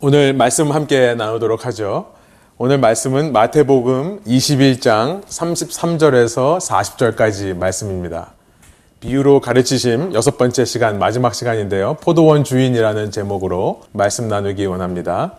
오늘 말씀 함께 나누도록 하죠. 오늘 말씀은 마태복음 21장 33절에서 40절까지 말씀입니다. 비유로 가르치심 여섯 번째 시간 마지막 시간인데요. 포도원 주인이라는 제목으로 말씀 나누기 원합니다.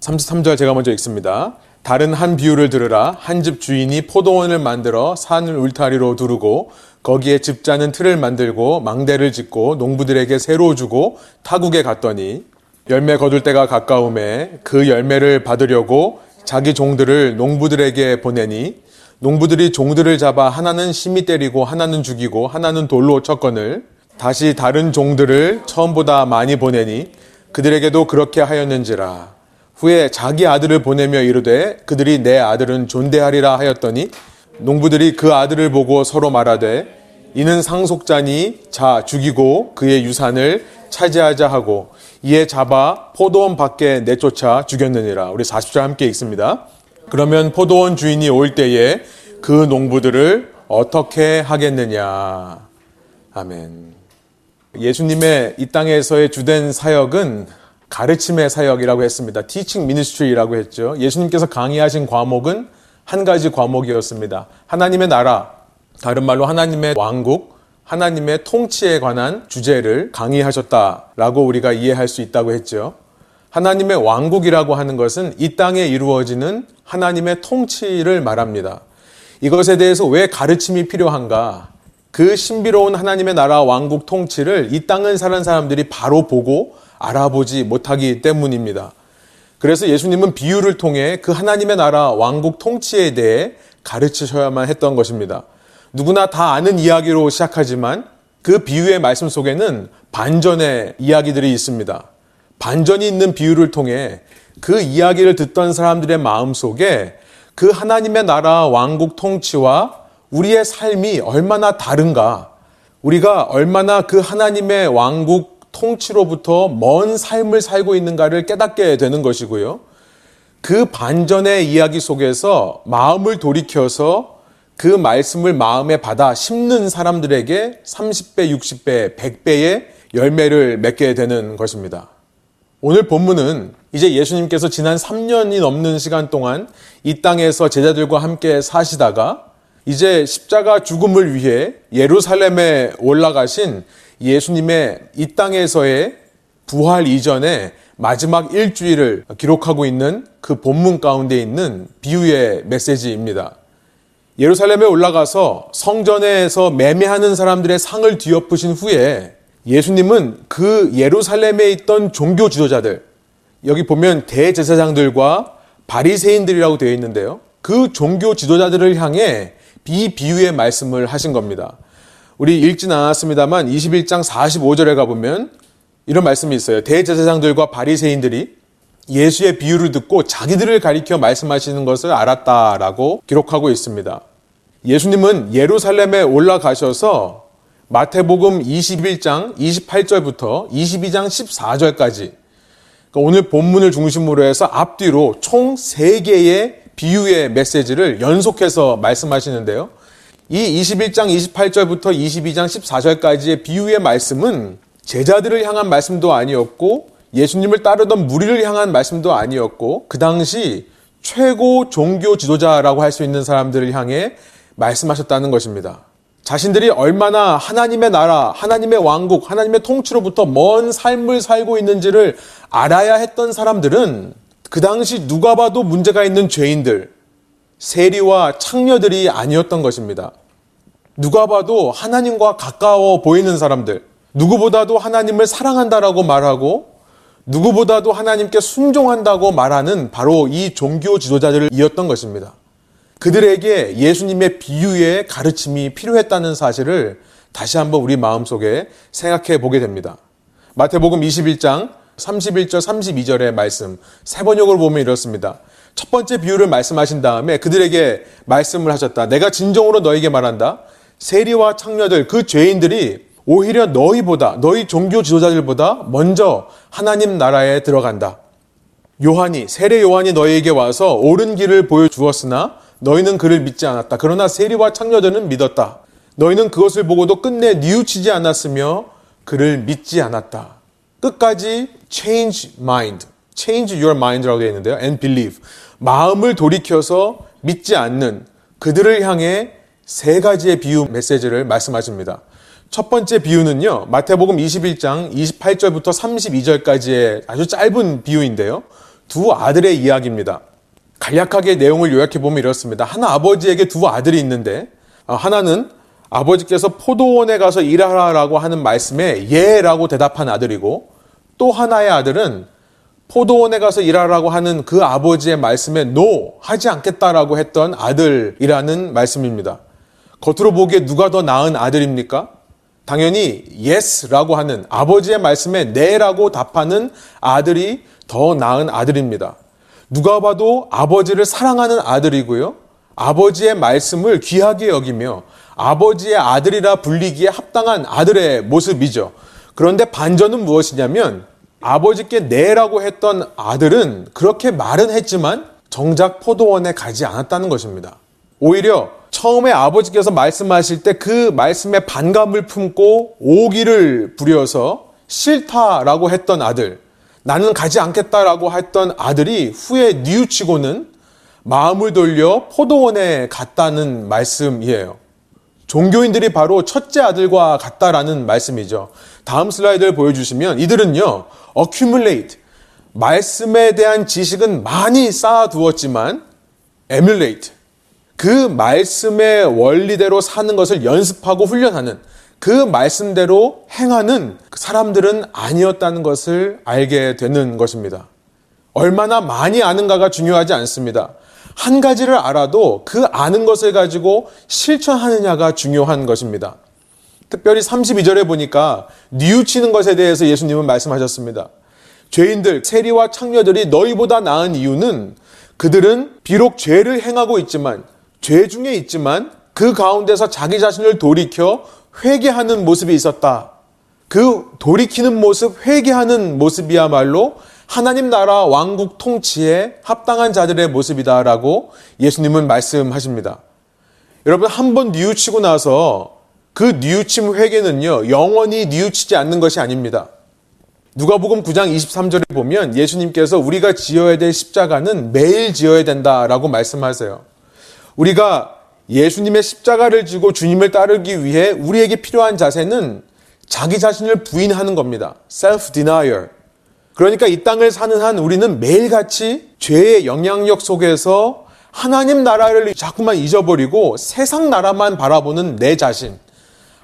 33절 제가 먼저 읽습니다. 다른 한 비유를 들으라 한 집 주인이 포도원을 만들어 산을 울타리로 두르고 거기에 집자는 틀을 만들고 망대를 짓고 농부들에게 새로 주고 타국에 갔더니 열매 거둘 때가 가까움에 그 열매를 받으려고 자기 종들을 농부들에게 보내니 농부들이 종들을 잡아 하나는 심히 때리고 하나는 죽이고 하나는 돌로 쳤거늘 다시 다른 종들을 처음보다 많이 보내니 그들에게도 그렇게 하였는지라. 후에 자기 아들을 보내며 이르되 그들이 내 아들은 존대하리라 하였더니 농부들이 그 아들을 보고 서로 말하되 이는 상속자니 자 죽이고 그의 유산을 차지하자 하고 이에 잡아 포도원 밖에 내쫓아 죽였느니라. 우리 40절 함께 읽습니다. 그러면 포도원 주인이 올 때에 그 농부들을 어떻게 하겠느냐. 아멘. 예수님의 이 땅에서의 주된 사역은 가르침의 사역이라고 했습니다. 티칭 미니스트리라고 했죠. 예수님께서 강의하신 과목은 한 가지 과목이었습니다. 하나님의 나라, 다른 말로 하나님의 왕국, 하나님의 통치에 관한 주제를 강의하셨다라고 우리가 이해할 수 있다고 했죠. 하나님의 왕국이라고 하는 것은 이 땅에 이루어지는 하나님의 통치를 말합니다. 이것에 대해서 왜 가르침이 필요한가? 그 신비로운 하나님의 나라 왕국 통치를 이 땅을 사는 사람들이 바로 보고 알아보지 못하기 때문입니다. 그래서 예수님은 비유를 통해 그 하나님의 나라 왕국 통치에 대해 가르치셔야만 했던 것입니다. 누구나 다 아는 이야기로 시작하지만 그 비유의 말씀 속에는 반전의 이야기들이 있습니다. 반전이 있는 비유를 통해 그 이야기를 듣던 사람들의 마음 속에 그 하나님의 나라 왕국 통치와 우리의 삶이 얼마나 다른가, 우리가 얼마나 그 하나님의 왕국 통치로부터 먼 삶을 살고 있는가를 깨닫게 되는 것이고요. 그 반전의 이야기 속에서 마음을 돌이켜서 그 말씀을 마음에 받아 심는 사람들에게 30배, 60배, 100배의 열매를 맺게 되는 것입니다. 오늘 본문은 이제 예수님께서 지난 3년이 넘는 시간 동안 이 땅에서 제자들과 함께 사시다가 이제 십자가 죽음을 위해 예루살렘에 올라가신 예수님의 이 땅에서의 부활 이전에 마지막 일주일을 기록하고 있는 그 본문 가운데 있는 비유의 메시지입니다. 예루살렘에 올라가서 성전에서 매매하는 사람들의 상을 뒤엎으신 후에 예수님은 그 예루살렘에 있던 종교 지도자들 여기 보면 대제사장들과 바리새인들이라고 되어 있는데요. 그 종교 지도자들을 향해 비 비유의 말씀을 하신 겁니다. 우리 읽진 않았습니다만 21장 45절에 가보면 이런 말씀이 있어요. 대제사장들과 바리새인들이 예수의 비유를 듣고 자기들을 가리켜 말씀하시는 것을 알았다라고 기록하고 있습니다. 예수님은 예루살렘에 올라가셔서 마태복음 21장 28절부터 22장 14절까지 그러니까 오늘 본문을 중심으로 해서 앞뒤로 총 3개의 비유의 메시지를 연속해서 말씀하시는데요. 이 21장 28절부터 22장 14절까지의 비유의 말씀은 제자들을 향한 말씀도 아니었고 예수님을 따르던 무리를 향한 말씀도 아니었고 그 당시 최고 종교 지도자라고 할 수 있는 사람들을 향해 말씀하셨다는 것입니다. 자신들이 얼마나 하나님의 나라, 하나님의 왕국, 하나님의 통치로부터 먼 삶을 살고 있는지를 알아야 했던 사람들은 그 당시 누가 봐도 문제가 있는 죄인들, 세리와 창녀들이 아니었던 것입니다. 누가 봐도 하나님과 가까워 보이는 사람들, 누구보다도 하나님을 사랑한다라고 말하고 누구보다도 하나님께 순종한다고 말하는 바로 이 종교 지도자들이었던 것입니다. 그들에게 예수님의 비유의 가르침이 필요했다는 사실을 다시 한번 우리 마음속에 생각해 보게 됩니다. 마태복음 21장 31절 32절의 말씀 세 번역을 보면 이렇습니다. 첫 번째 비유를 말씀하신 다음에 그들에게 말씀을 하셨다. 내가 진정으로 너에게 말한다. 세리와 창녀들 그 죄인들이 오히려 너희보다 너희 종교 지도자들보다 먼저 하나님 나라에 들어간다. 요한이 세례 요한이 너희에게 와서 옳은 길을 보여 주었으나 너희는 그를 믿지 않았다. 그러나 세리와 창녀들은 믿었다. 너희는 그것을 보고도 끝내 뉘우치지 않았으며 그를 믿지 않았다. 끝까지 change mind. change your mind라고 되어 있는데요. and believe. 마음을 돌이켜서 믿지 않는 그들을 향해 세 가지의 비유 메시지를 말씀하십니다. 첫 번째 비유는요. 마태복음 21장 28절부터 32절까지의 아주 짧은 비유인데요. 두 아들의 이야기입니다. 간략하게 내용을 요약해 보면 이렇습니다. 한 아버지에게 두 아들이 있는데 아, 하나는 아버지께서 포도원에 가서 일하라라고 하는 말씀에 예라고 대답한 아들이고 또 하나의 아들은 포도원에 가서 일하라고 하는 그 아버지의 말씀에 no 하지 않겠다라고 했던 아들이라는 말씀입니다. 겉으로 보기에 누가 더 나은 아들입니까? 당연히 yes라고 하는 아버지의 말씀에 네라고 답하는 아들이 더 나은 아들입니다. 누가 봐도 아버지를 사랑하는 아들이고요. 아버지의 말씀을 귀하게 여기며 아버지의 아들이라 불리기에 합당한 아들의 모습이죠. 그런데 반전은 무엇이냐면 아버지께 내라고 했던 아들은 그렇게 말은 했지만 정작 포도원에 가지 않았다는 것입니다. 오히려 처음에 아버지께서 말씀하실 때 그 말씀에 반감을 품고 오기를 부려서 싫다라고 했던 아들, 나는 가지 않겠다라고 했던 아들이 후에 뉘우치고는 마음을 돌려 포도원에 갔다는 말씀이에요. 종교인들이 바로 첫째 아들과 같다라는 말씀이죠. 다음 슬라이드를 보여주시면 이들은요, accumulate, 말씀에 대한 지식은 많이 쌓아두었지만 emulate, 그 말씀의 원리대로 사는 것을 연습하고 훈련하는 그 말씀대로 행하는 사람들은 아니었다는 것을 알게 되는 것입니다. 얼마나 많이 아는가가 중요하지 않습니다. 한 가지를 알아도 그 아는 것을 가지고 실천하느냐가 중요한 것입니다. 특별히 32절에 보니까 뉘우치는 것에 대해서 예수님은 말씀하셨습니다. 죄인들, 세리와 창녀들이 너희보다 나은 이유는 그들은 비록 죄를 행하고 있지만 죄 중에 있지만 그 가운데서 자기 자신을 돌이켜 회개하는 모습이 있었다. 그 돌이키는 모습, 회개하는 모습이야말로 하나님 나라 왕국 통치에 합당한 자들의 모습이다라고 예수님은 말씀하십니다. 여러분 한 번 뉘우치고 나서 그 뉘우침 회개는요 영원히 뉘우치지 않는 것이 아닙니다. 누가복음 9장 23절에 보면 예수님께서 우리가 지어야 될 십자가는 매일 지어야 된다라고 말씀하세요. 우리가 예수님의 십자가를 지고 주님을 따르기 위해 우리에게 필요한 자세는 자기 자신을 부인하는 겁니다. self-denial. 그러니까 이 땅을 사는 한 우리는 매일같이 죄의 영향력 속에서 하나님 나라를 자꾸만 잊어버리고 세상 나라만 바라보는 내 자신,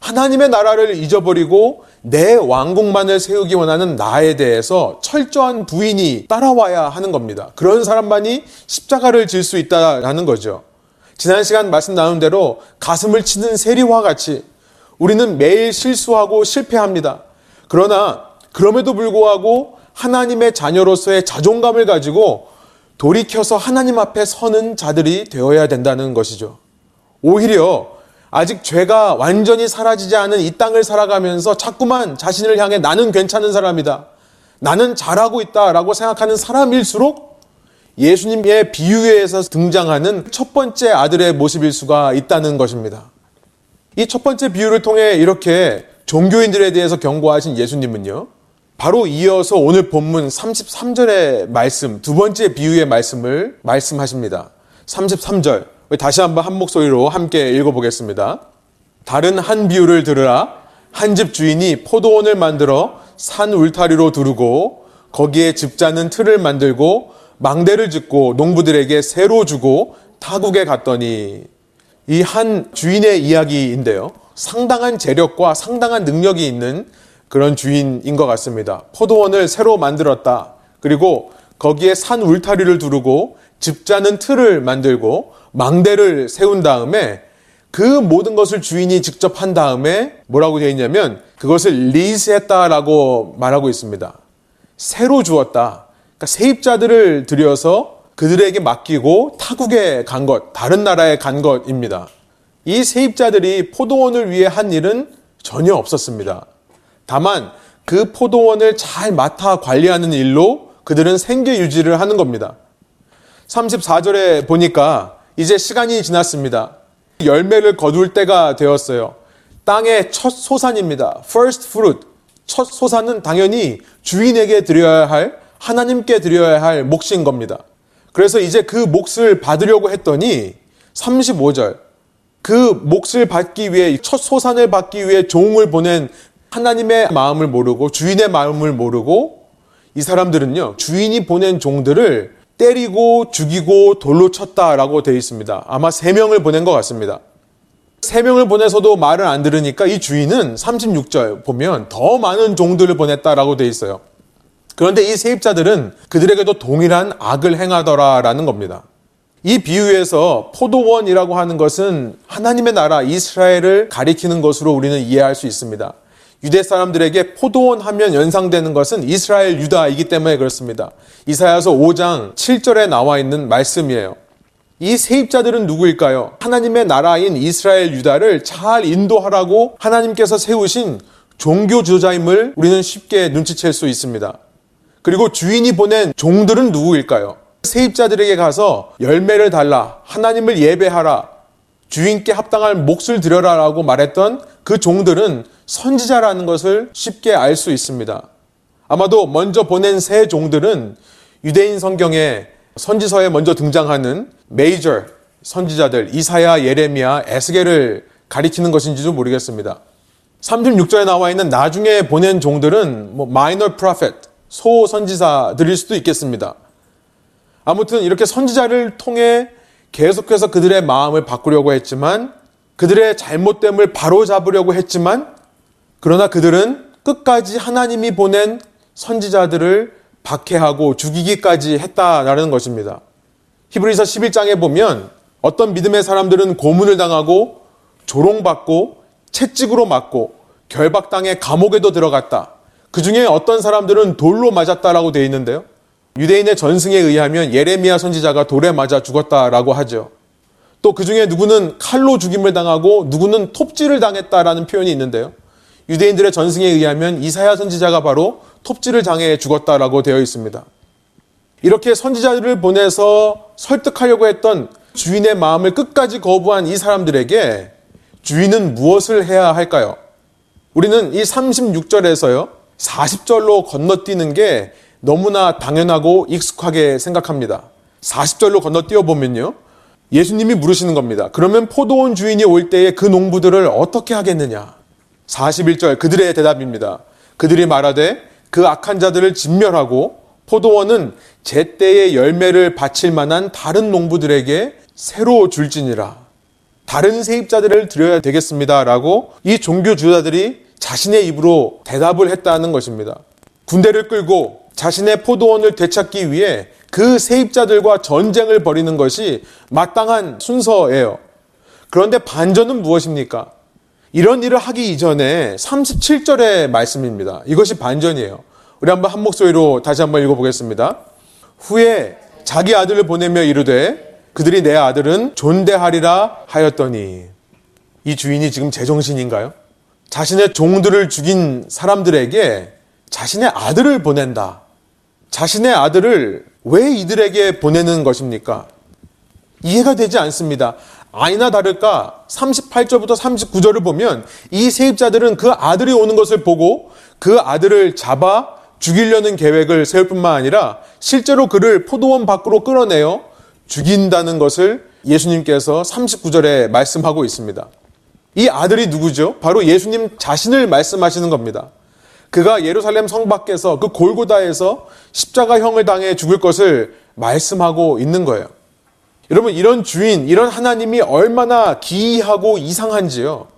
하나님의 나라를 잊어버리고 내 왕국만을 세우기 원하는 나에 대해서 철저한 부인이 따라와야 하는 겁니다. 그런 사람만이 십자가를 질 수 있다라는 거죠. 지난 시간 말씀 나눈 대로 가슴을 치는 세리와 같이 우리는 매일 실수하고 실패합니다. 그러나 그럼에도 불구하고 하나님의 자녀로서의 자존감을 가지고 돌이켜서 하나님 앞에 서는 자들이 되어야 된다는 것이죠. 오히려 아직 죄가 완전히 사라지지 않은 이 땅을 살아가면서 자꾸만 자신을 향해 나는 괜찮은 사람이다. 나는 잘하고 있다 라고 생각하는 사람일수록 예수님의 비유에서 등장하는 첫 번째 아들의 모습일 수가 있다는 것입니다. 이 첫 번째 비유를 통해 이렇게 종교인들에 대해서 경고하신 예수님은요, 바로 이어서 오늘 본문 33절의 말씀, 두 번째 비유의 말씀을 말씀하십니다. 33절. 다시 한번 한 목소리로 함께 읽어보겠습니다. 다른 한 비유를 들으라. 한 집 주인이 포도원을 만들어 산 울타리로 두르고 거기에 집자는 틀을 만들고 망대를 짓고 농부들에게 새로 주고 타국에 갔더니 이 한 주인의 이야기인데요. 상당한 재력과 상당한 능력이 있는 그런 주인인 것 같습니다. 포도원을 새로 만들었다. 그리고 거기에 산 울타리를 두르고 집자는 틀을 만들고 망대를 세운 다음에 그 모든 것을 주인이 직접 한 다음에 뭐라고 되어 있냐면 그것을 리스했다라고 말하고 있습니다. 새로 주었다. 그러니까 세입자들을 들여서 그들에게 맡기고 타국에 간 것, 다른 나라에 간 것입니다. 이 세입자들이 포도원을 위해 한 일은 전혀 없었습니다. 다만 그 포도원을 잘 맡아 관리하는 일로 그들은 생계 유지를 하는 겁니다. 34절에 보니까 이제 시간이 지났습니다. 열매를 거둘 때가 되었어요. 땅의 첫 소산입니다. first fruit. 첫 소산은 당연히 주인에게 드려야 할 하나님께 드려야 할 몫인 겁니다. 그래서 이제 그 몫을 받으려고 했더니 35절 그 몫을 받기 위해 첫 소산을 받기 위해 종을 보낸 하나님의 마음을 모르고 주인의 마음을 모르고 이 사람들은요 주인이 보낸 종들을 때리고 죽이고 돌로 쳤다라고 되어 있습니다. 아마 세 명을 보낸 것 같습니다. 세 명을 보내서도 말을 안 들으니까 이 주인은 36절 보면 더 많은 종들을 보냈다라고 되어 있어요. 그런데 이 세입자들은 그들에게도 동일한 악을 행하더라라는 겁니다. 이 비유에서 포도원이라고 하는 것은 하나님의 나라 이스라엘을 가리키는 것으로 우리는 이해할 수 있습니다. 유대 사람들에게 포도원 하면 연상되는 것은 이스라엘 유다이기 때문에 그렇습니다. 이사야서 5장 7절에 나와 있는 말씀이에요. 이 세입자들은 누구일까요? 하나님의 나라인 이스라엘 유다를 잘 인도하라고 하나님께서 세우신 종교 주자임을 우리는 쉽게 눈치챌 수 있습니다. 그리고 주인이 보낸 종들은 누구일까요? 세입자들에게 가서 열매를 달라, 하나님을 예배하라, 주인께 합당할 몫을 드려라 라고 말했던 그 종들은 선지자라는 것을 쉽게 알 수 있습니다. 아마도 먼저 보낸 새 종들은 유대인 성경에 선지서에 먼저 등장하는 메이저 선지자들 이사야, 예레미야, 에스겔을 가리키는 것인지도 모르겠습니다. 36절에 나와 있는 나중에 보낸 종들은 뭐 마이너 프로페트, 소 선지자들일 수도 있겠습니다. 아무튼 이렇게 선지자를 통해 계속해서 그들의 마음을 바꾸려고 했지만 그들의 잘못됨을 바로잡으려고 했지만 그러나 그들은 끝까지 하나님이 보낸 선지자들을 박해하고 죽이기까지 했다라는 것입니다. 히브리서 11장에 보면 어떤 믿음의 사람들은 고문을 당하고 조롱받고 채찍으로 맞고 결박당해 감옥에도 들어갔다. 그 중에 어떤 사람들은 돌로 맞았다라고 되어 있는데요. 유대인의 전승에 의하면 예레미야 선지자가 돌에 맞아 죽었다라고 하죠. 또 그 중에 누구는 칼로 죽임을 당하고 누구는 톱질을 당했다라는 표현이 있는데요. 유대인들의 전승에 의하면 이사야 선지자가 바로 톱질을 당해 죽었다라고 되어 있습니다. 이렇게 선지자들을 보내서 설득하려고 했던 주인의 마음을 끝까지 거부한 이 사람들에게 주인은 무엇을 해야 할까요? 우리는 이 36절에서요, 40절로 건너뛰는 게 너무나 당연하고 익숙하게 생각합니다. 40절로 건너뛰어 보면요. 예수님이 물으시는 겁니다. 그러면 포도원 주인이 올 때에 그 농부들을 어떻게 하겠느냐? 41절 그들의 대답입니다. 그들이 말하되 그 악한 자들을 진멸하고 포도원은 제 때의 열매를 바칠 만한 다른 농부들에게 새로 줄지니라. 다른 세입자들을 드려야 되겠습니다. 라고 이 종교 주자들이 자신의 입으로 대답을 했다는 것입니다. 군대를 끌고 자신의 포도원을 되찾기 위해 그 세입자들과 전쟁을 벌이는 것이 마땅한 순서예요. 그런데 반전은 무엇입니까? 이런 일을 하기 이전에 37절의 말씀입니다. 이것이 반전이에요. 우리 한번 한 목소리로 다시 한번 읽어보겠습니다. 후에 자기 아들을 보내며 이르되 그들이 내 아들은 존대하리라 하였더니 이 주인이 지금 제정신인가요? 자신의 종들을 죽인 사람들에게 자신의 아들을 보낸다. 자신의 아들을 왜 이들에게 보내는 것입니까? 이해가 되지 않습니다. 아니나 다를까 38절부터 39절을 보면 이 세입자들은 그 아들이 오는 것을 보고 그 아들을 잡아 죽이려는 계획을 세울 뿐만 아니라 실제로 그를 포도원 밖으로 끌어내어 죽인다는 것을 예수님께서 39절에 말씀하고 있습니다. 이 아들이 누구죠? 바로 예수님 자신을 말씀하시는 겁니다. 그가 예루살렘 성 밖에서 그 골고다에서 십자가형을 당해 죽을 것을 말씀하고 있는 거예요. 여러분, 이런 주인, 이런 하나님이 얼마나 기이하고 이상한지요.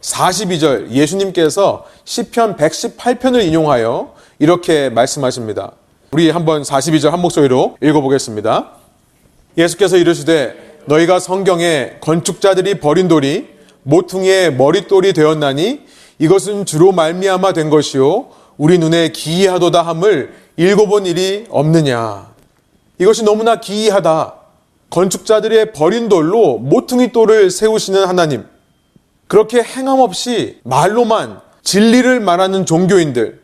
42절 예수님께서 시편 118편을 인용하여 이렇게 말씀하십니다. 우리 한번 42절 한 목소리로 읽어보겠습니다. 예수께서 이르시되 너희가 성경에 건축자들이 버린 돌이 모퉁이의 머릿돌이 되었나니 이것은 주로 말미암아 된 것이요 우리 눈에 기이하도다 함을 읽어본 일이 없느냐. 이것이 너무나 기이하다. 건축자들의 버린 돌로 모퉁이 돌을 세우시는 하나님. 그렇게 행함 없이 말로만 진리를 말하는 종교인들.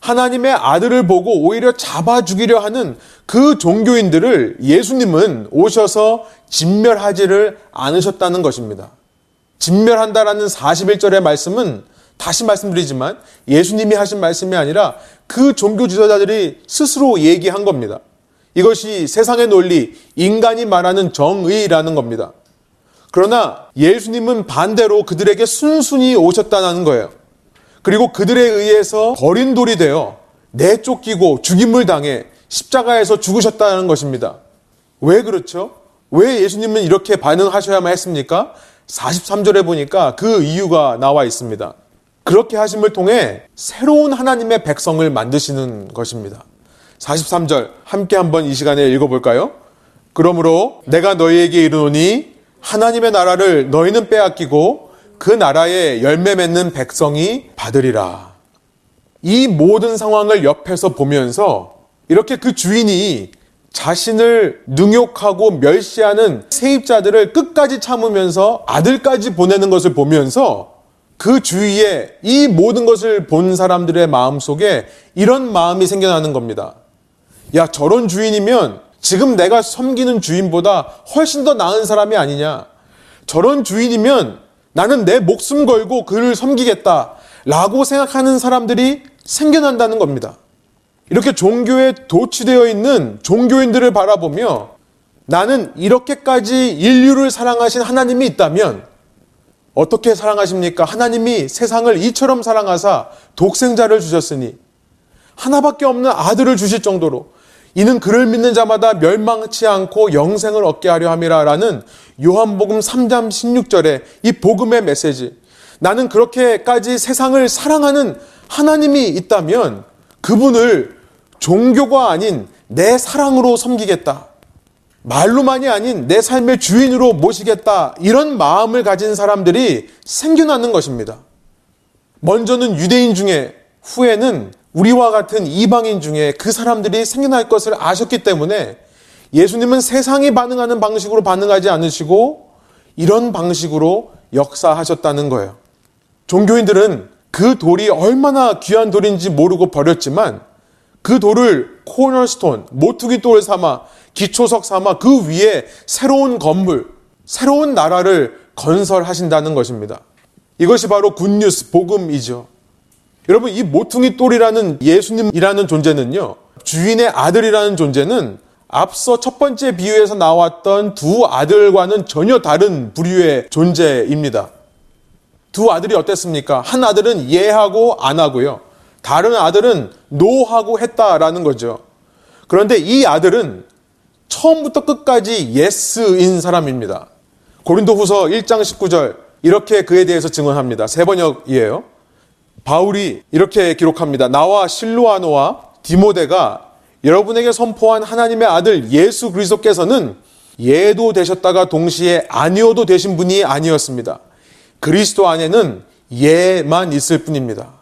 하나님의 아들을 보고 오히려 잡아 죽이려 하는 그 종교인들을 예수님은 오셔서 진멸하지를 않으셨다는 것입니다. 진멸한다라는 41절의 말씀은 다시 말씀드리지만 예수님이 하신 말씀이 아니라 그 종교 지도자들이 스스로 얘기한 겁니다. 이것이 세상의 논리, 인간이 말하는 정의라는 겁니다. 그러나 예수님은 반대로 그들에게 순순히 오셨다는 거예요. 그리고 그들에 의해서 버린 돌이 되어 내쫓기고 죽임을 당해 십자가에서 죽으셨다는 것입니다. 왜 그렇죠? 왜 예수님은 이렇게 반응하셔야만 했습니까? 43절에 보니까 그 이유가 나와 있습니다. 그렇게 하심을 통해 새로운 하나님의 백성을 만드시는 것입니다. 43절 함께 한번 이 시간에 읽어볼까요? 그러므로 내가 너희에게 이르노니 하나님의 나라를 너희는 빼앗기고 그 나라에 열매 맺는 백성이 받으리라. 이 모든 상황을 옆에서 보면서 이렇게 그 주인이 자신을 능욕하고 멸시하는 세입자들을 끝까지 참으면서 아들까지 보내는 것을 보면서 그 주위에 이 모든 것을 본 사람들의 마음 속에 이런 마음이 생겨나는 겁니다. 야, 저런 주인이면 지금 내가 섬기는 주인보다 훨씬 더 나은 사람이 아니냐. 저런 주인이면 나는 내 목숨 걸고 그를 섬기겠다. 라고 생각하는 사람들이 생겨난다는 겁니다. 이렇게 종교에 도취되어 있는 종교인들을 바라보며 나는 이렇게까지 인류를 사랑하신 하나님이 있다면 어떻게 사랑하십니까? 하나님이 세상을 이처럼 사랑하사 독생자를 주셨으니 하나밖에 없는 아들을 주실 정도로 이는 그를 믿는 자마다 멸망치 않고 영생을 얻게 하려 함이라라는 요한복음 3장 16절의 이 복음의 메시지. 나는 그렇게까지 세상을 사랑하는 하나님이 있다면 그분을 종교가 아닌 내 사랑으로 섬기겠다. 말로만이 아닌 내 삶의 주인으로 모시겠다. 이런 마음을 가진 사람들이 생겨나는 것입니다. 먼저는 유대인 중에 후에는 우리와 같은 이방인 중에 그 사람들이 생겨날 것을 아셨기 때문에 예수님은 세상이 반응하는 방식으로 반응하지 않으시고 이런 방식으로 역사하셨다는 거예요. 종교인들은 그 돌이 얼마나 귀한 돌인지 모르고 버렸지만 그 돌을 코너스톤, 모퉁이 돌 삼아 기초석 삼아 그 위에 새로운 건물, 새로운 나라를 건설하신다는 것입니다. 이것이 바로 굿뉴스, 복음이죠. 여러분, 이 모퉁이 돌이라는 예수님이라는 존재는요, 주인의 아들이라는 존재는 앞서 첫 번째 비유에서 나왔던 두 아들과는 전혀 다른 부류의 존재입니다. 두 아들이 어땠습니까? 한 아들은 예하고 안 하고요. 다른 아들은 노하고 했다라는 거죠. 그런데 이 아들은 처음부터 끝까지 yes인 사람입니다. 고린도 후서 1장 19절 이렇게 그에 대해서 증언합니다. 새번역이에요. 바울이 이렇게 기록합니다. 나와 실루아노와 디모데가 여러분에게 선포한 하나님의 아들 예수 그리스도께서는 예도 되셨다가 동시에 아니어도 되신 분이 아니었습니다. 그리스도 안에는 예만 있을 뿐입니다.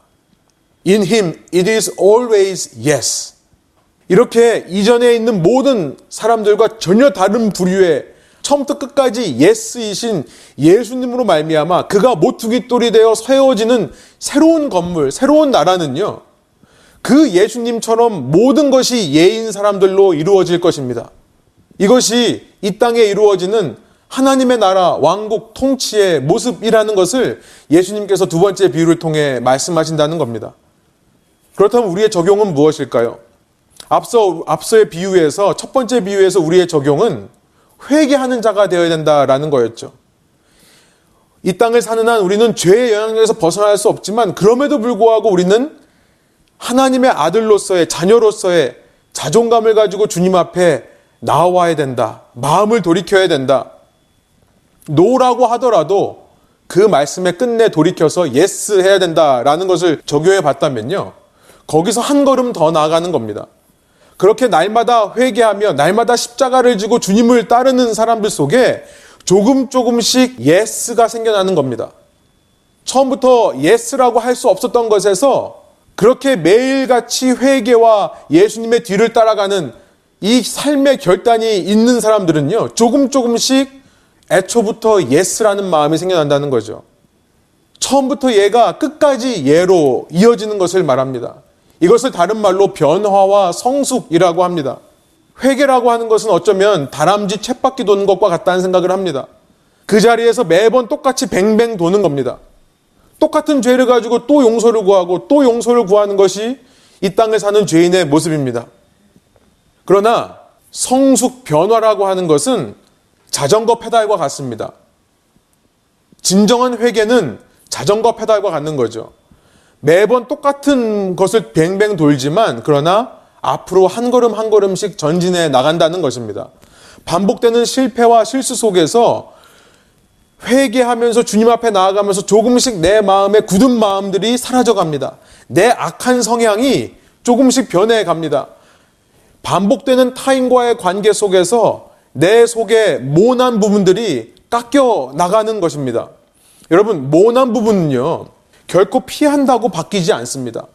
In him it is always yes. 이렇게 이전에 있는 모든 사람들과 전혀 다른 부류의 처음부터 끝까지 예스이신 예수님으로 말미암아 그가 모퉁이 돌이 되어 세워지는 새로운 건물, 새로운 나라는요. 그 예수님처럼 모든 것이 예인 사람들로 이루어질 것입니다. 이것이 이 땅에 이루어지는 하나님의 나라, 왕국, 통치의 모습이라는 것을 예수님께서 두 번째 비유를 통해 말씀하신다는 겁니다. 그렇다면 우리의 적용은 무엇일까요? 앞서, 앞서의 비유에서, 첫 번째 비유에서 우리의 적용은 회개하는 자가 되어야 된다라는 거였죠. 이 땅을 사는 한 우리는 죄의 영향력에서 벗어날 수 없지만 그럼에도 불구하고 우리는 하나님의 아들로서의 자녀로서의 자존감을 가지고 주님 앞에 나와야 된다. 마음을 돌이켜야 된다. no라고 하더라도 그 말씀에 끝내 돌이켜서 yes 해야 된다라는 것을 적용해 봤다면요. 거기서 한 걸음 더 나아가는 겁니다. 그렇게 날마다 회개하며 날마다 십자가를 지고 주님을 따르는 사람들 속에 조금 조금씩 yes가 생겨나는 겁니다. 처음부터 yes라고 할 수 없었던 것에서 그렇게 매일같이 회개와 예수님의 뒤를 따라가는 이 삶의 결단이 있는 사람들은요, 조금 조금씩 애초부터 yes라는 마음이 생겨난다는 거죠. 처음부터 예가 끝까지 예로 이어지는 것을 말합니다. 이것을 다른 말로 변화와 성숙이라고 합니다. 회개라고 하는 것은 어쩌면 다람쥐 쳇바퀴 도는 것과 같다는 생각을 합니다. 그 자리에서 매번 똑같이 뱅뱅 도는 겁니다. 똑같은 죄를 가지고 또 용서를 구하고 또 용서를 구하는 것이 이 땅에 사는 죄인의 모습입니다. 그러나 성숙 변화라고 하는 것은 자전거 페달과 같습니다. 진정한 회개는 자전거 페달과 같는 거죠. 매번 똑같은 것을 뱅뱅 돌지만 그러나 앞으로 한 걸음 한 걸음씩 전진해 나간다는 것입니다. 반복되는 실패와 실수 속에서 회개하면서 주님 앞에 나아가면서 조금씩 내 마음의 굳은 마음들이 사라져 갑니다. 내 악한 성향이 조금씩 변해 갑니다. 반복되는 타인과의 관계 속에서 내 속에 모난 부분들이 깎여 나가는 것입니다. 여러분, 모난 부분은요, 결코 피한다고 바뀌지 않습니다.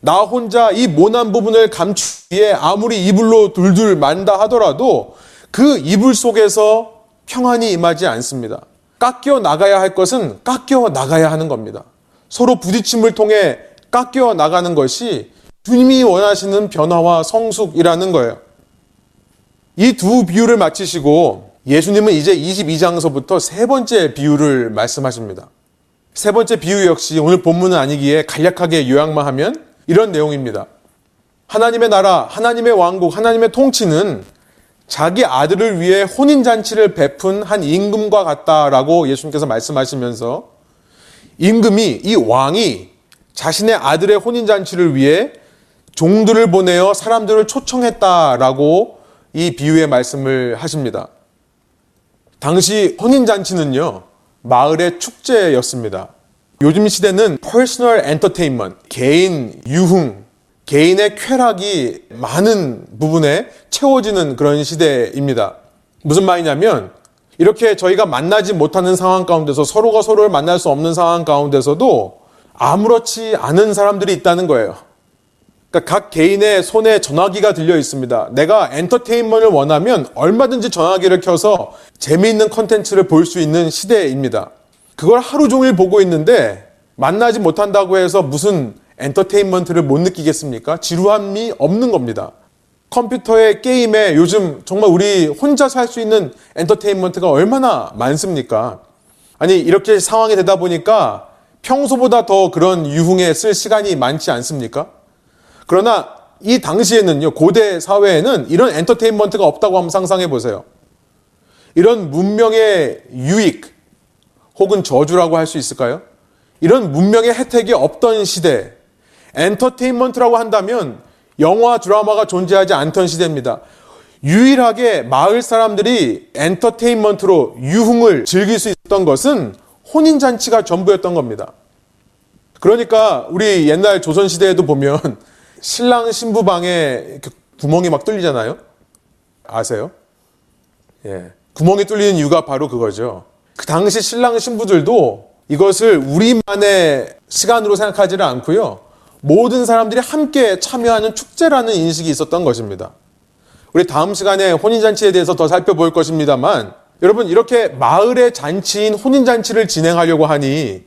나 혼자 이 모난 부분을 감추기에 아무리 이불로 둘둘 만다 하더라도 그 이불 속에서 평안이 임하지 않습니다. 깎여 나가야 할 것은 깎여 나가야 하는 겁니다. 서로 부딪힘을 통해 깎여 나가는 것이 주님이 원하시는 변화와 성숙이라는 거예요. 이 두 비유를 마치시고 예수님은 이제 22장서부터 세 번째 비유를 말씀하십니다. 세 번째 비유 역시 오늘 본문은 아니기에 간략하게 요약만 하면 이런 내용입니다. 하나님의 나라, 하나님의 왕국, 하나님의 통치는 자기 아들을 위해 혼인잔치를 베푼 한 임금과 같다라고 예수님께서 말씀하시면서 임금이, 이 왕이 자신의 아들의 혼인잔치를 위해 종들을 보내어 사람들을 초청했다라고 이 비유의 말씀을 하십니다. 당시 혼인잔치는요, 마을의 축제였습니다. 요즘 시대는 personal entertainment, 개인 유흥, 개인의 쾌락이 많은 부분에 채워지는 그런 시대입니다. 무슨 말이냐면 이렇게 저희가 만나지 못하는 상황 가운데서 서로가 서로를 만날 수 없는 상황 가운데서도 아무렇지 않은 사람들이 있다는 거예요. 그러니까 각 개인의 손에 전화기가 들려 있습니다. 내가 엔터테인먼트를 원하면 얼마든지 전화기를 켜서 재미있는 컨텐츠를 볼 수 있는 시대입니다. 그걸 하루 종일 보고 있는데 만나지 못한다고 해서 무슨 엔터테인먼트를 못 느끼겠습니까? 지루함이 없는 겁니다. 컴퓨터에 게임에 요즘 정말 우리 혼자서 할수 있는 엔터테인먼트가 얼마나 많습니까? 아니 이렇게 상황이 되다 보니까 평소보다 더 그런 유흥에 쓸 시간이 많지 않습니까? 그러나 이 당시에는요 고대 사회에는 이런 엔터테인먼트가 없다고 한번 상상해 보세요. 이런 문명의 유익 혹은 저주라고 할 수 있을까요? 이런 문명의 혜택이 없던 시대, 엔터테인먼트라고 한다면 영화, 드라마가 존재하지 않던 시대입니다. 유일하게 마을 사람들이 엔터테인먼트로 유흥을 즐길 수 있었던 것은 혼인잔치가 전부였던 겁니다. 그러니까 우리 옛날 조선시대에도 보면 신랑 신부 방에 구멍이 막 뚫리잖아요? 아세요? 예. 구멍이 뚫리는 이유가 바로 그거죠. 그 당시 신랑 신부들도 이것을 우리만의 시간으로 생각하지는 않고요. 모든 사람들이 함께 참여하는 축제라는 인식이 있었던 것입니다. 우리 다음 시간에 혼인잔치에 대해서 더 살펴볼 것입니다만, 여러분, 이렇게 마을의 잔치인 혼인잔치를 진행하려고 하니,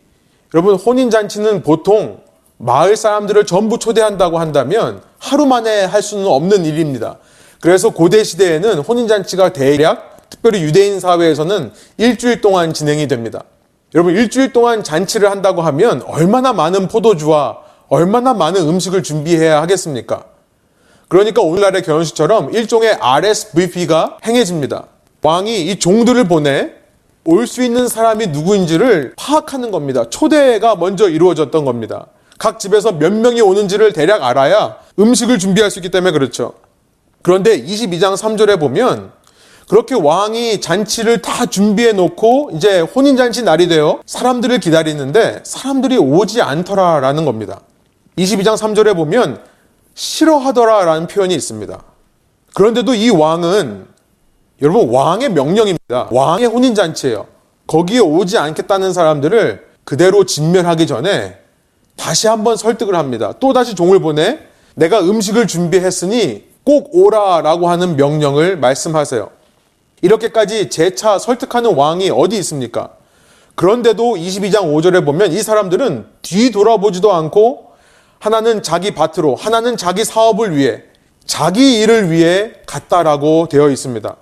여러분, 혼인잔치는 보통 마을 사람들을 전부 초대한다고 한다면 하루 만에 할 수는 없는 일입니다. 그래서 고대 시대에는 혼인잔치가 대략, 특별히 유대인 사회에서는 일주일 동안 진행이 됩니다. 여러분, 일주일 동안 잔치를 한다고 하면 얼마나 많은 포도주와 얼마나 많은 음식을 준비해야 하겠습니까? 그러니까 오늘날의 결혼식처럼 일종의 RSVP가 행해집니다. 왕이 이 종들을 보내 올 수 있는 사람이 누구인지를 파악하는 겁니다. 초대가 먼저 이루어졌던 겁니다. 각 집에서 몇 명이 오는지를 대략 알아야 음식을 준비할 수 있기 때문에 그렇죠. 그런데 22장 3절에 보면 그렇게 왕이 잔치를 다 준비해 놓고 이제 혼인잔치 날이 되어 사람들을 기다리는데 사람들이 오지 않더라라는 겁니다. 22장 3절에 보면 싫어하더라라는 표현이 있습니다. 그런데도 이 왕은 여러분 왕의 명령입니다. 왕의 혼인잔치예요. 거기에 오지 않겠다는 사람들을 그대로 진멸하기 전에 다시 한번 설득을 합니다. 또 다시 종을 보내 내가 음식을 준비했으니 꼭 오라라고 하는 명령을 말씀하세요. 이렇게까지 재차 설득하는 왕이 어디 있습니까? 그런데도 22장 5절에 보면 이 사람들은 뒤 돌아보지도 않고 하나는 자기 밭으로, 하나는 자기 사업을 위해, 자기 일을 위해 갔다라고 되어 있습니다.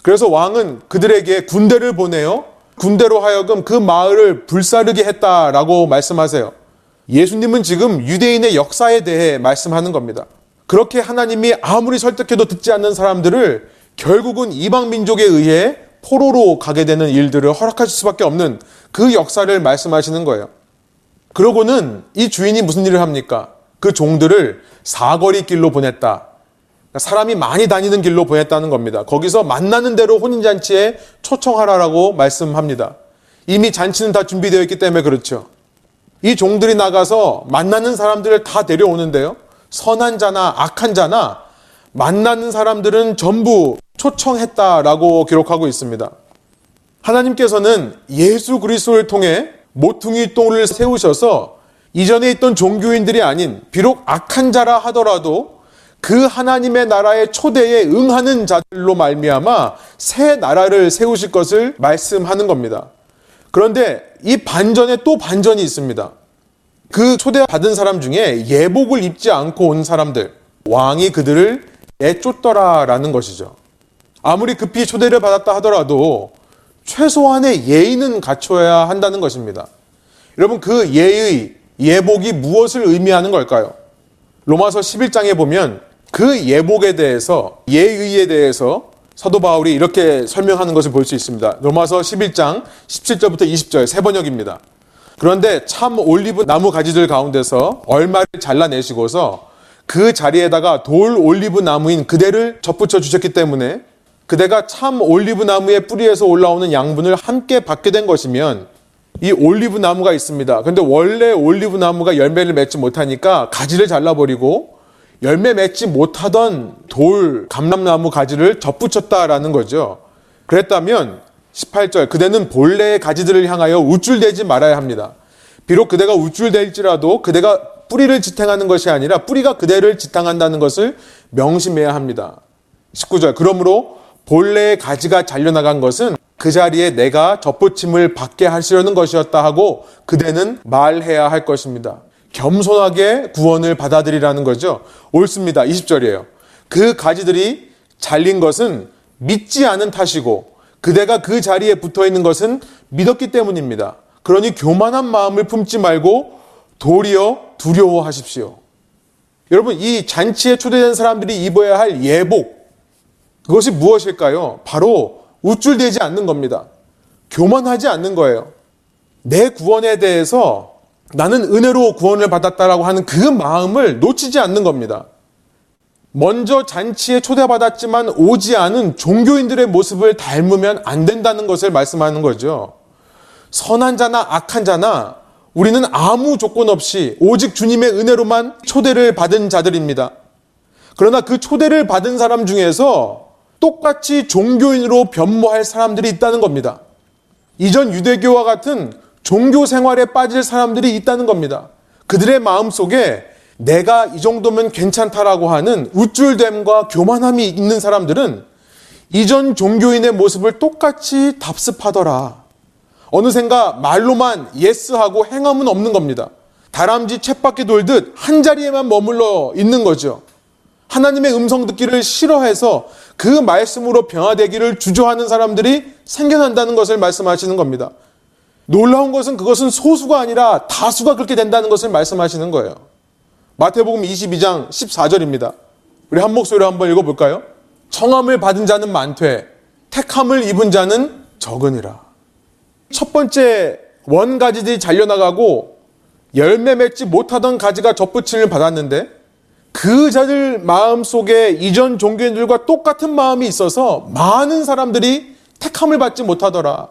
그래서 왕은 그들에게 군대를 보내어 군대로 하여금 그 마을을 불사르게 했다라고 말씀하세요. 예수님은 지금 유대인의 역사에 대해 말씀하는 겁니다. 그렇게 하나님이 아무리 설득해도 듣지 않는 사람들을 결국은 이방 민족에 의해 포로로 가게 되는 일들을 허락하실 수밖에 없는 그 역사를 말씀하시는 거예요. 그러고는 이 주인이 무슨 일을 합니까? 그 종들을 사거리 길로 보냈다. 그러니까 사람이 많이 다니는 길로 보냈다는 겁니다. 거기서 만나는 대로 혼인잔치에 초청하라라고 말씀합니다. 이미 잔치는 다 준비되어 있기 때문에 그렇죠. 이 종들이 나가서 만나는 사람들을 다 데려오는데요. 선한 자나 악한 자나 만나는 사람들은 전부 초청했다라고 기록하고 있습니다. 하나님께서는 예수 그리스도를 통해 모퉁이 돌을 세우셔서 이전에 있던 종교인들이 아닌 비록 악한 자라 하더라도 그 하나님의 나라의 초대에 응하는 자들로 말미암아 새 나라를 세우실 것을 말씀하는 겁니다. 그런데 이 반전에 또 반전이 있습니다. 그 초대받은 사람 중에 예복을 입지 않고 온 사람들, 왕이 그들을 내쫓더라라는 것이죠. 아무리 급히 초대를 받았다 하더라도 최소한의 예의는 갖춰야 한다는 것입니다. 여러분, 그 예의, 예복이 무엇을 의미하는 걸까요? 로마서 11장에 보면 그 예복에 대해서, 예의에 대해서 사도 바울이 이렇게 설명하는 것을 볼 수 있습니다. 로마서 11장 17절부터 20절 새번역입니다. 그런데 참 올리브 나무 가지들 가운데서 얼마를 잘라내시고서 그 자리에다가 돌올리브 나무인 그대를 접붙여 주셨기 때문에 그대가 참 올리브 나무의 뿌리에서 올라오는 양분을 함께 받게 된 것이면 이 올리브 나무가 있습니다. 근데 원래 올리브 나무가 열매를 맺지 못하니까 가지를 잘라버리고 열매 맺지 못하던 돌 감람나무 가지를 접붙였다라는 거죠. 그랬다면 18절 그대는 본래의 가지들을 향하여 우쭐대지 말아야 합니다. 비록 그대가 우쭐댈지라도 그대가 뿌리를 지탱하는 것이 아니라 뿌리가 그대를 지탱한다는 것을 명심해야 합니다. 19절 그러므로 본래의 가지가 잘려나간 것은 그 자리에 내가 접붙임을 받게 하시려는 것이었다 하고 그대는 말해야 할 것입니다. 겸손하게 구원을 받아들이라는 거죠. 옳습니다. 20절이에요. 그 가지들이 잘린 것은 믿지 않은 탓이고 그대가 그 자리에 붙어 있는 것은 믿었기 때문입니다. 그러니 교만한 마음을 품지 말고 도리어 두려워하십시오. 여러분, 이 잔치에 초대된 사람들이 입어야 할 예복, 그것이 무엇일까요? 바로 우쭐대지 않는 겁니다. 교만하지 않는 거예요. 내 구원에 대해서 나는 은혜로 구원을 받았다라고 하는 그 마음을 놓치지 않는 겁니다. 먼저 잔치에 초대받았지만 오지 않은 종교인들의 모습을 닮으면 안 된다는 것을 말씀하는 거죠. 선한 자나 악한 자나 우리는 아무 조건 없이 오직 주님의 은혜로만 초대를 받은 자들입니다. 그러나 그 초대를 받은 사람 중에서 똑같이 종교인으로 변모할 사람들이 있다는 겁니다. 이전 유대교와 같은 종교 생활에 빠질 사람들이 있다는 겁니다. 그들의 마음 속에 내가 이 정도면 괜찮다라고 하는 우쭐됨과 교만함이 있는 사람들은 이전 종교인의 모습을 똑같이 답습하더라. 어느샌가 말로만 예스하고 행함은 없는 겁니다. 다람쥐 챗바퀴 돌듯 한 자리에만 머물러 있는 거죠. 하나님의 음성 듣기를 싫어해서 그 말씀으로 변화되기를 주저하는 사람들이 생겨난다는 것을 말씀하시는 겁니다. 놀라운 것은 그것은 소수가 아니라 다수가 그렇게 된다는 것을 말씀하시는 거예요. 마태복음 22장 14절입니다. 우리 한 목소리로 한번 읽어볼까요? 청함을 받은 자는 많되 택함을 입은 자는 적으니라. 첫 번째 원 가지들이 잘려나가고 열매 맺지 못하던 가지가 접붙임을 받았는데 그 자들 마음 속에 이전 종교인들과 똑같은 마음이 있어서 많은 사람들이 택함을 받지 못하더라.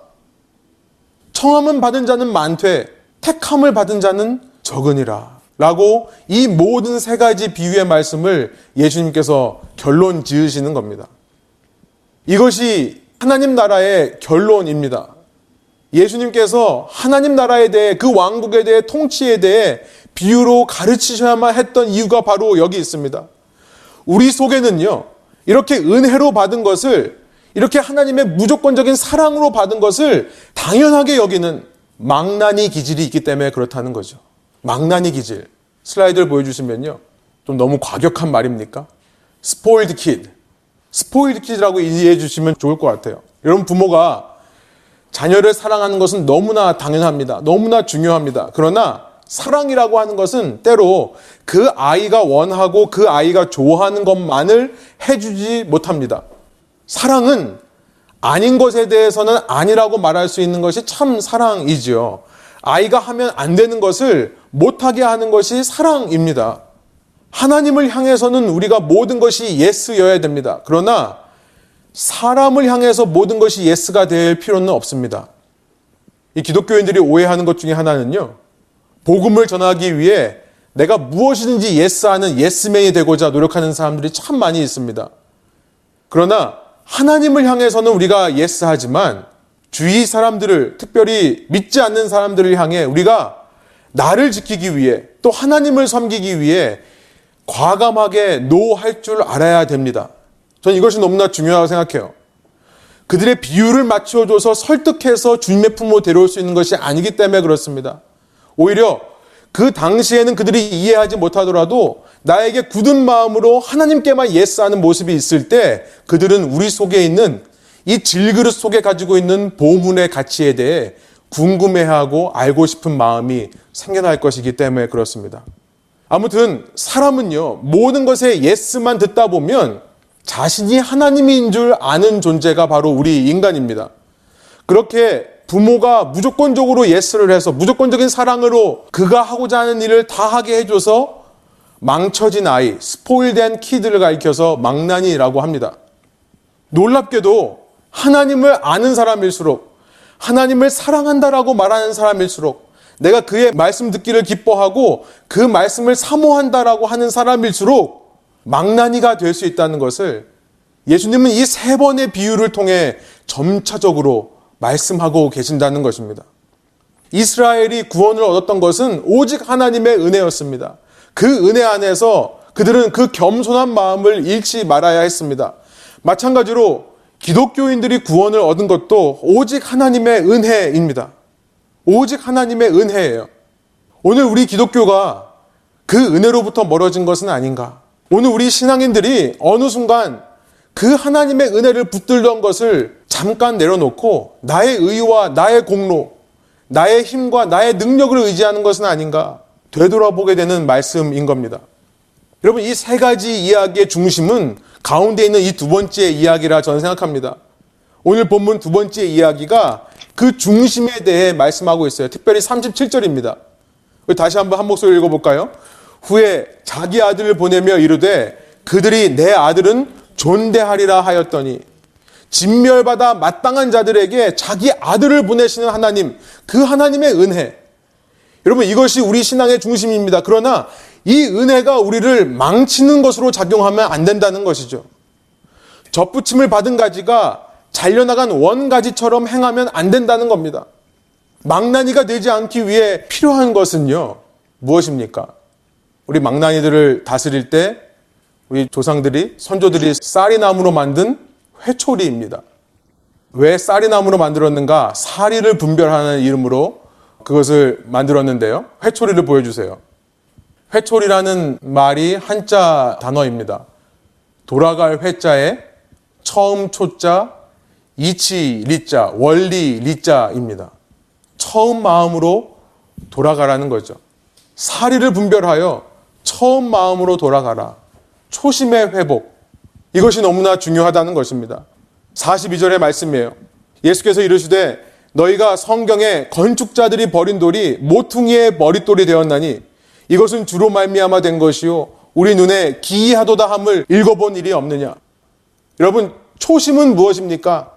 청함은 받은 자는 많되 택함을 받은 자는 적으니라. 라고 이 모든 세 가지 비유의 말씀을 예수님께서 결론 지으시는 겁니다. 이것이 하나님 나라의 결론입니다. 예수님께서 하나님 나라에 대해 그 왕국에 대해 통치에 대해 비유로 가르치셔야만 했던 이유가 바로 여기 있습니다. 우리 속에는요, 이렇게 은혜로 받은 것을, 이렇게 하나님의 무조건적인 사랑으로 받은 것을 당연하게 여기는 망나니 기질이 있기 때문에 그렇다는 거죠. 망나니 기질. 슬라이드를 보여주시면요. 좀 너무 과격한 말입니까? Spoiled kid. Spoiled kid라고 이해해 주시면 좋을 것 같아요. 여러분 부모가 자녀를 사랑하는 것은 너무나 당연합니다. 너무나 중요합니다. 그러나 사랑이라고 하는 것은 때로 그 아이가 원하고 그 아이가 좋아하는 것만을 해주지 못합니다. 사랑은 아닌 것에 대해서는 아니라고 말할 수 있는 것이 참 사랑이지요. 아이가 하면 안 되는 것을 못하게 하는 것이 사랑입니다. 하나님을 향해서는 우리가 모든 것이 yes여야 됩니다. 그러나 사람을 향해서 모든 것이 yes가 될 필요는 없습니다. 이 기독교인들이 오해하는 것 중에 하나는요. 복음을 전하기 위해 내가 무엇이든지 yes하는 예스맨이 되고자 노력하는 사람들이 참 많이 있습니다. 그러나 하나님을 향해서는 우리가 yes 하지만 주위 사람들을 특별히 믿지 않는 사람들을 향해 우리가 나를 지키기 위해 또 하나님을 섬기기 위해 과감하게 no 할 줄 알아야 됩니다. 저는 이것이 너무나 중요하다고 생각해요. 그들의 비위를 맞춰줘서 설득해서 주님의 품으로 데려올 수 있는 것이 아니기 때문에 그렇습니다. 오히려 그 당시에는 그들이 이해하지 못하더라도 나에게 굳은 마음으로 하나님께만 예스하는 모습이 있을 때 그들은 우리 속에 있는 이 질그릇 속에 가지고 있는 보문의 가치에 대해 궁금해하고 알고 싶은 마음이 생겨날 것이기 때문에 그렇습니다. 아무튼 사람은요, 모든 것에 예스만 듣다 보면 자신이 하나님인 줄 아는 존재가 바로 우리 인간입니다. 그렇게 부모가 무조건적으로 yes를 해서 무조건적인 사랑으로 그가 하고자 하는 일을 다 하게 해줘서 망쳐진 아이, spoil된 kid를 가리켜서 망나니라고 합니다. 놀랍게도 하나님을 아는 사람일수록 하나님을 사랑한다라고 말하는 사람일수록 내가 그의 말씀 듣기를 기뻐하고 그 말씀을 사모한다라고 하는 사람일수록 망나니가 될 수 있다는 것을 예수님은 이 세 번의 비유를 통해 점차적으로 말씀하고 계신다는 것입니다. 이스라엘이 구원을 얻었던 것은 오직 하나님의 은혜였습니다. 그 은혜 안에서 그들은 그 겸손한 마음을 잃지 말아야 했습니다. 마찬가지로 기독교인들이 구원을 얻은 것도 오직 하나님의 은혜입니다. 오직 하나님의 은혜예요. 오늘 우리 기독교가 그 은혜로부터 멀어진 것은 아닌가. 오늘 우리 신앙인들이 어느 순간 그 하나님의 은혜를 붙들던 것을 잠깐 내려놓고 나의 의와 나의 공로, 나의 힘과 나의 능력을 의지하는 것은 아닌가 되돌아보게 되는 말씀인 겁니다. 여러분, 이 세 가지 이야기의 중심은 가운데 있는 이 두 번째 이야기라 저는 생각합니다. 오늘 본문 두 번째 이야기가 그 중심에 대해 말씀하고 있어요. 특별히 37절입니다. 다시 한번 한 목소리 읽어볼까요? 후에 자기 아들을 보내며 이르되 그들이 내 아들은 존대하리라 하였더니 진멸받아 마땅한 자들에게 자기 아들을 보내시는 하나님, 그 하나님의 은혜. 여러분, 이것이 우리 신앙의 중심입니다. 그러나 이 은혜가 우리를 망치는 것으로 작용하면 안 된다는 것이죠. 접붙임을 받은 가지가 잘려나간 원가지처럼 행하면 안 된다는 겁니다. 망나니가 되지 않기 위해 필요한 것은요, 무엇입니까? 우리 망나니들을 다스릴 때 우리 조상들이, 선조들이 쌀이나무로 만든 회초리입니다. 왜 쌀이나무로 만들었는가? 사리를 분별하는 이름으로 그것을 만들었는데요. 회초리를 보여주세요. 회초리라는 말이 한자 단어입니다. 돌아갈 회자에 처음 초자, 이치 리자, 원리 리자입니다. 처음 마음으로 돌아가라는 거죠. 사리를 분별하여 처음 마음으로 돌아가라. 초심의 회복. 이것이 너무나 중요하다는 것입니다. 42절의 말씀이에요. 예수께서 이르시되 너희가 성경에 건축자들이 버린 돌이 모퉁이의 머릿돌이 되었나니 이것은 주로 말미암아 된 것이요 우리 눈에 기이하도다 함을 읽어본 일이 없느냐. 여러분 초심은 무엇입니까?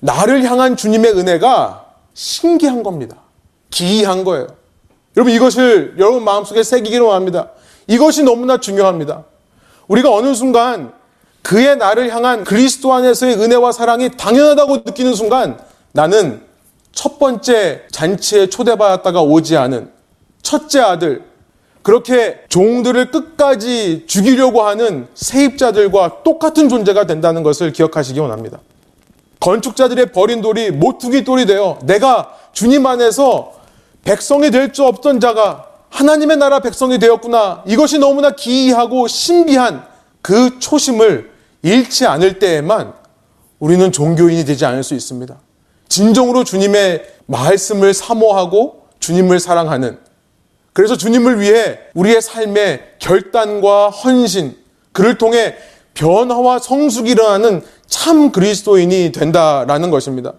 나를 향한 주님의 은혜가 신기한 겁니다. 기이한 거예요. 여러분 이것을 여러분 마음속에 새기기로 합니다. 이것이 너무나 중요합니다. 우리가 어느 순간 그의 나를 향한 그리스도 안에서의 은혜와 사랑이 당연하다고 느끼는 순간 나는 첫 번째 잔치에 초대받았다가 오지 않은 첫째 아들, 그렇게 종들을 끝까지 죽이려고 하는 세입자들과 똑같은 존재가 된다는 것을 기억하시기 원합니다. 건축자들의 버린 돌이 모퉁이 돌이 되어 내가 주님 안에서 백성이 될수 없던 자가 하나님의 나라 백성이 되었구나. 이것이 너무나 기이하고 신비한 그 초심을 잃지 않을 때에만 우리는 종교인이 되지 않을 수 있습니다. 진정으로 주님의 말씀을 사모하고 주님을 사랑하는 그래서 주님을 위해 우리의 삶의 결단과 헌신 그를 통해 변화와 성숙이 일어나는 참 그리스도인이 된다라는 것입니다.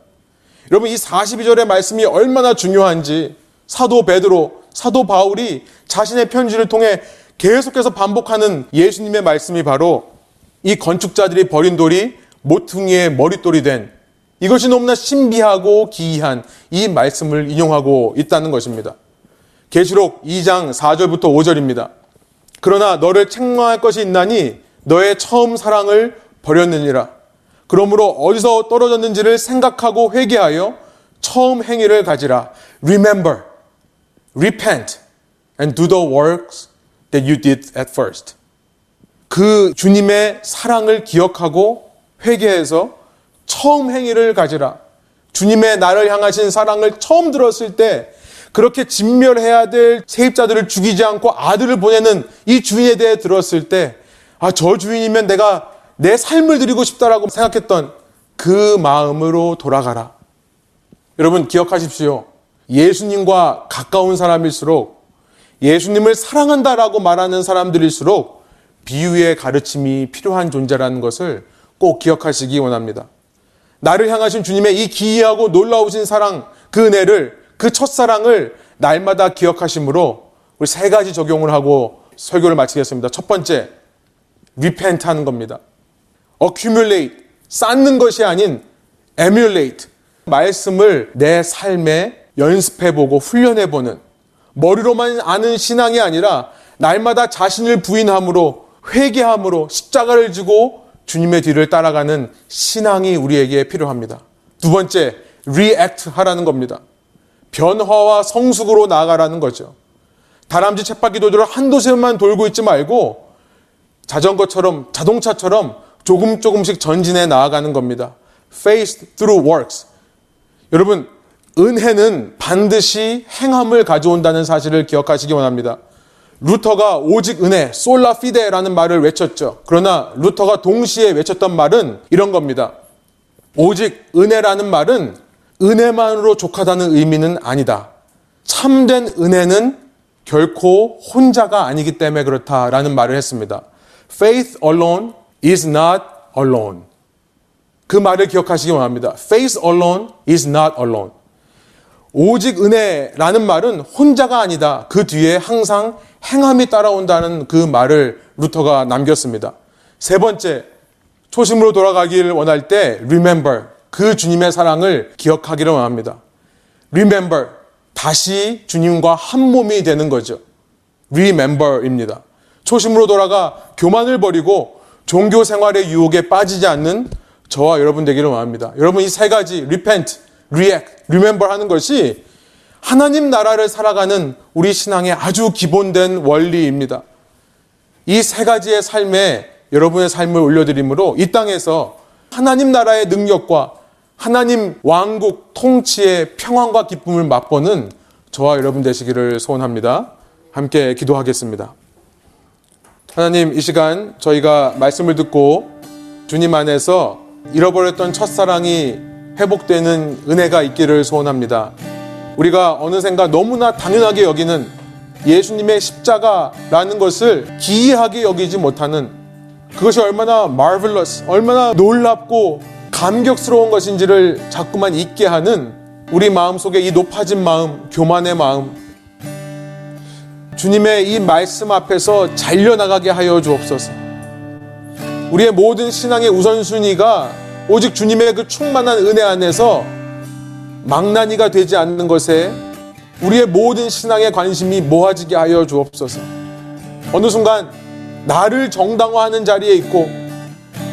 여러분 이 42절의 말씀이 얼마나 중요한지 사도 베드로, 사도 바울이 자신의 편지를 통해 계속해서 반복하는 예수님의 말씀이 바로 이 건축자들이 버린 돌이 모퉁이의 머릿돌이 된 이것이 너무나 신비하고 기이한 이 말씀을 인용하고 있다는 것입니다. 계시록 2장 4절부터 5절입니다. 그러나 너를 책망할 것이 있나니 너의 처음 사랑을 버렸느니라. 그러므로 어디서 떨어졌는지를 생각하고 회개하여 처음 행위를 가지라. Remember, repent, and do the works that you did at first. 그 주님의 사랑을 기억하고 회개해서 처음 행위를 가지라. 주님의 나를 향하신 사랑을 처음 들었을 때 그렇게 진멸해야 될 세입자들을 죽이지 않고 아들을 보내는 이 주인에 대해 들었을 때, 아, 저 주인이면 내가 내 삶을 드리고 싶다라고 생각했던 그 마음으로 돌아가라. 여러분 기억하십시오. 예수님과 가까운 사람일수록 예수님을 사랑한다라고 말하는 사람들일수록 비유의 가르침이 필요한 존재라는 것을 꼭 기억하시기 원합니다. 나를 향하신 주님의 이 기이하고 놀라우신 사랑, 그 은혜를 그 첫사랑을 날마다 기억하심으로 우리 세 가지 적용을 하고 설교를 마치겠습니다. 첫 번째, repent 하는 겁니다. accumulate, 쌓는 것이 아닌 emulate, 말씀을 내 삶에 연습해보고 훈련해보는 머리로만 아는 신앙이 아니라 날마다 자신을 부인함으로 회개함으로 십자가를 지고 주님의 뒤를 따라가는 신앙이 우리에게 필요합니다. 두 번째, react 하라는 겁니다. 변화와 성숙으로 나아가라는 거죠. 다람쥐 쳇바퀴 도도를 한도 세만 돌고 있지 말고 자전거처럼 자동차처럼 조금 조금씩 전진해 나아가는 겁니다. Faith through works. 여러분 은혜는 반드시 행함을 가져온다는 사실을 기억하시기 원합니다. 루터가 오직 은혜, 솔라 피데라는 말을 외쳤죠. 그러나 루터가 동시에 외쳤던 말은 이런 겁니다. 오직 은혜라는 말은 은혜만으로 족하다는 의미는 아니다. 참된 은혜는 결코 혼자가 아니기 때문에 그렇다라는 말을 했습니다. Faith alone is not alone. 그 말을 기억하시기 원합니다. Faith alone is not alone. 오직 은혜라는 말은 혼자가 아니다. 그 뒤에 항상 행함이 따라온다는 그 말을 루터가 남겼습니다. 세 번째, 초심으로 돌아가길 원할 때 remember 그 주님의 사랑을 기억하기를 원합니다. Remember, 다시 주님과 한 몸이 되는 거죠. Remember입니다. 초심으로 돌아가 교만을 버리고 종교 생활의 유혹에 빠지지 않는 저와 여러분 되기를 원합니다. 여러분 이 세 가지 repent, react, remember 하는 것이 하나님 나라를 살아가는 우리 신앙의 아주 기본된 원리입니다. 이 세 가지의 삶에 여러분의 삶을 올려드림으로 이 땅에서 하나님 나라의 능력과 하나님 왕국 통치의 평안과 기쁨을 맛보는 저와 여러분 되시기를 소원합니다. 함께 기도하겠습니다. 하나님, 이 시간 저희가 말씀을 듣고 주님 안에서 잃어버렸던 첫사랑이 회복되는 은혜가 있기를 소원합니다. 우리가 어느샌가 너무나 당연하게 여기는 예수님의 십자가라는 것을 기이하게 여기지 못하는 그것이 얼마나 marvelous, 얼마나 놀랍고 감격스러운 것인지를 자꾸만 잊게 하는 우리 마음 속에 이 높아진 마음, 교만의 마음, 주님의 이 말씀 앞에서 잘려나가게 하여 주옵소서. 우리의 모든 신앙의 우선순위가 오직 주님의 그 충만한 은혜 안에서 망나니가 되지 않는 것에 우리의 모든 신앙의 관심이 모아지게 하여 주옵소서. 어느 순간 나를 정당화하는 자리에 있고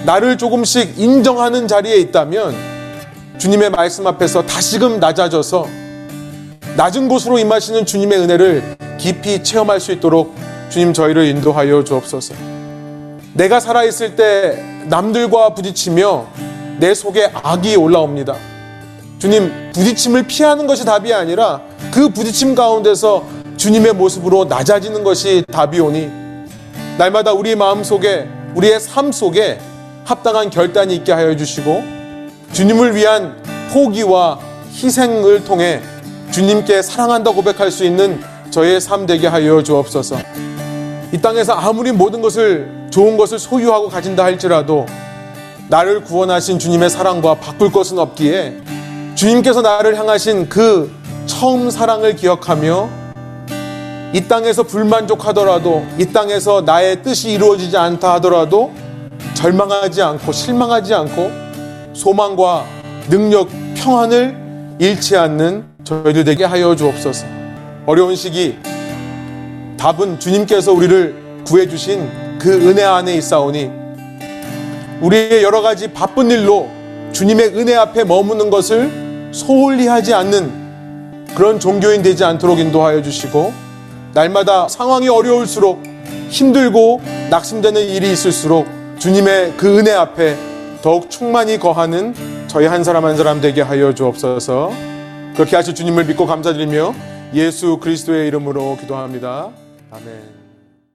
나를 조금씩 인정하는 자리에 있다면 주님의 말씀 앞에서 다시금 낮아져서 낮은 곳으로 임하시는 주님의 은혜를 깊이 체험할 수 있도록 주님 저희를 인도하여 주옵소서. 내가 살아있을 때 남들과 부딪히며 내 속에 악이 올라옵니다. 주님, 부딪힘을 피하는 것이 답이 아니라 그 부딪힘 가운데서 주님의 모습으로 낮아지는 것이 답이 오니 날마다 우리 마음 속에 우리의 삶 속에 합당한 결단이 있게 하여 주시고 주님을 위한 포기와 희생을 통해 주님께 사랑한다 고백할 수 있는 저의 삶 되게 하여 주옵소서. 이 땅에서 아무리 모든 것을 좋은 것을 소유하고 가진다 할지라도 나를 구원하신 주님의 사랑과 바꿀 것은 없기에 주님께서 나를 향하신 그 처음 사랑을 기억하며 이 땅에서 불만족하더라도 이 땅에서 나의 뜻이 이루어지지 않다 하더라도 절망하지 않고 실망하지 않고 소망과 능력, 평안을 잃지 않는 저희들 되게 하여 주옵소서. 어려운 시기 답은 주님께서 우리를 구해 주신 그 은혜 안에 있사오니 우리의 여러 가지 바쁜 일로 주님의 은혜 앞에 머무는 것을 소홀히 하지 않는 그런 종교인 되지 않도록 인도하여 주시고 날마다 상황이 어려울수록 힘들고 낙심되는 일이 있을수록 주님의 그 은혜 앞에 더욱 충만히 거하는 저희 한 사람 한 사람 되게 하여 주옵소서. 그렇게 하실 주님을 믿고 감사드리며 예수 그리스도의 이름으로 기도합니다. 아멘.